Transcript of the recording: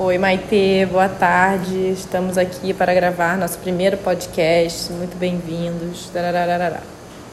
Oi, Maite, boa tarde. Estamos aqui para gravar nosso primeiro podcast. Muito bem-vindos.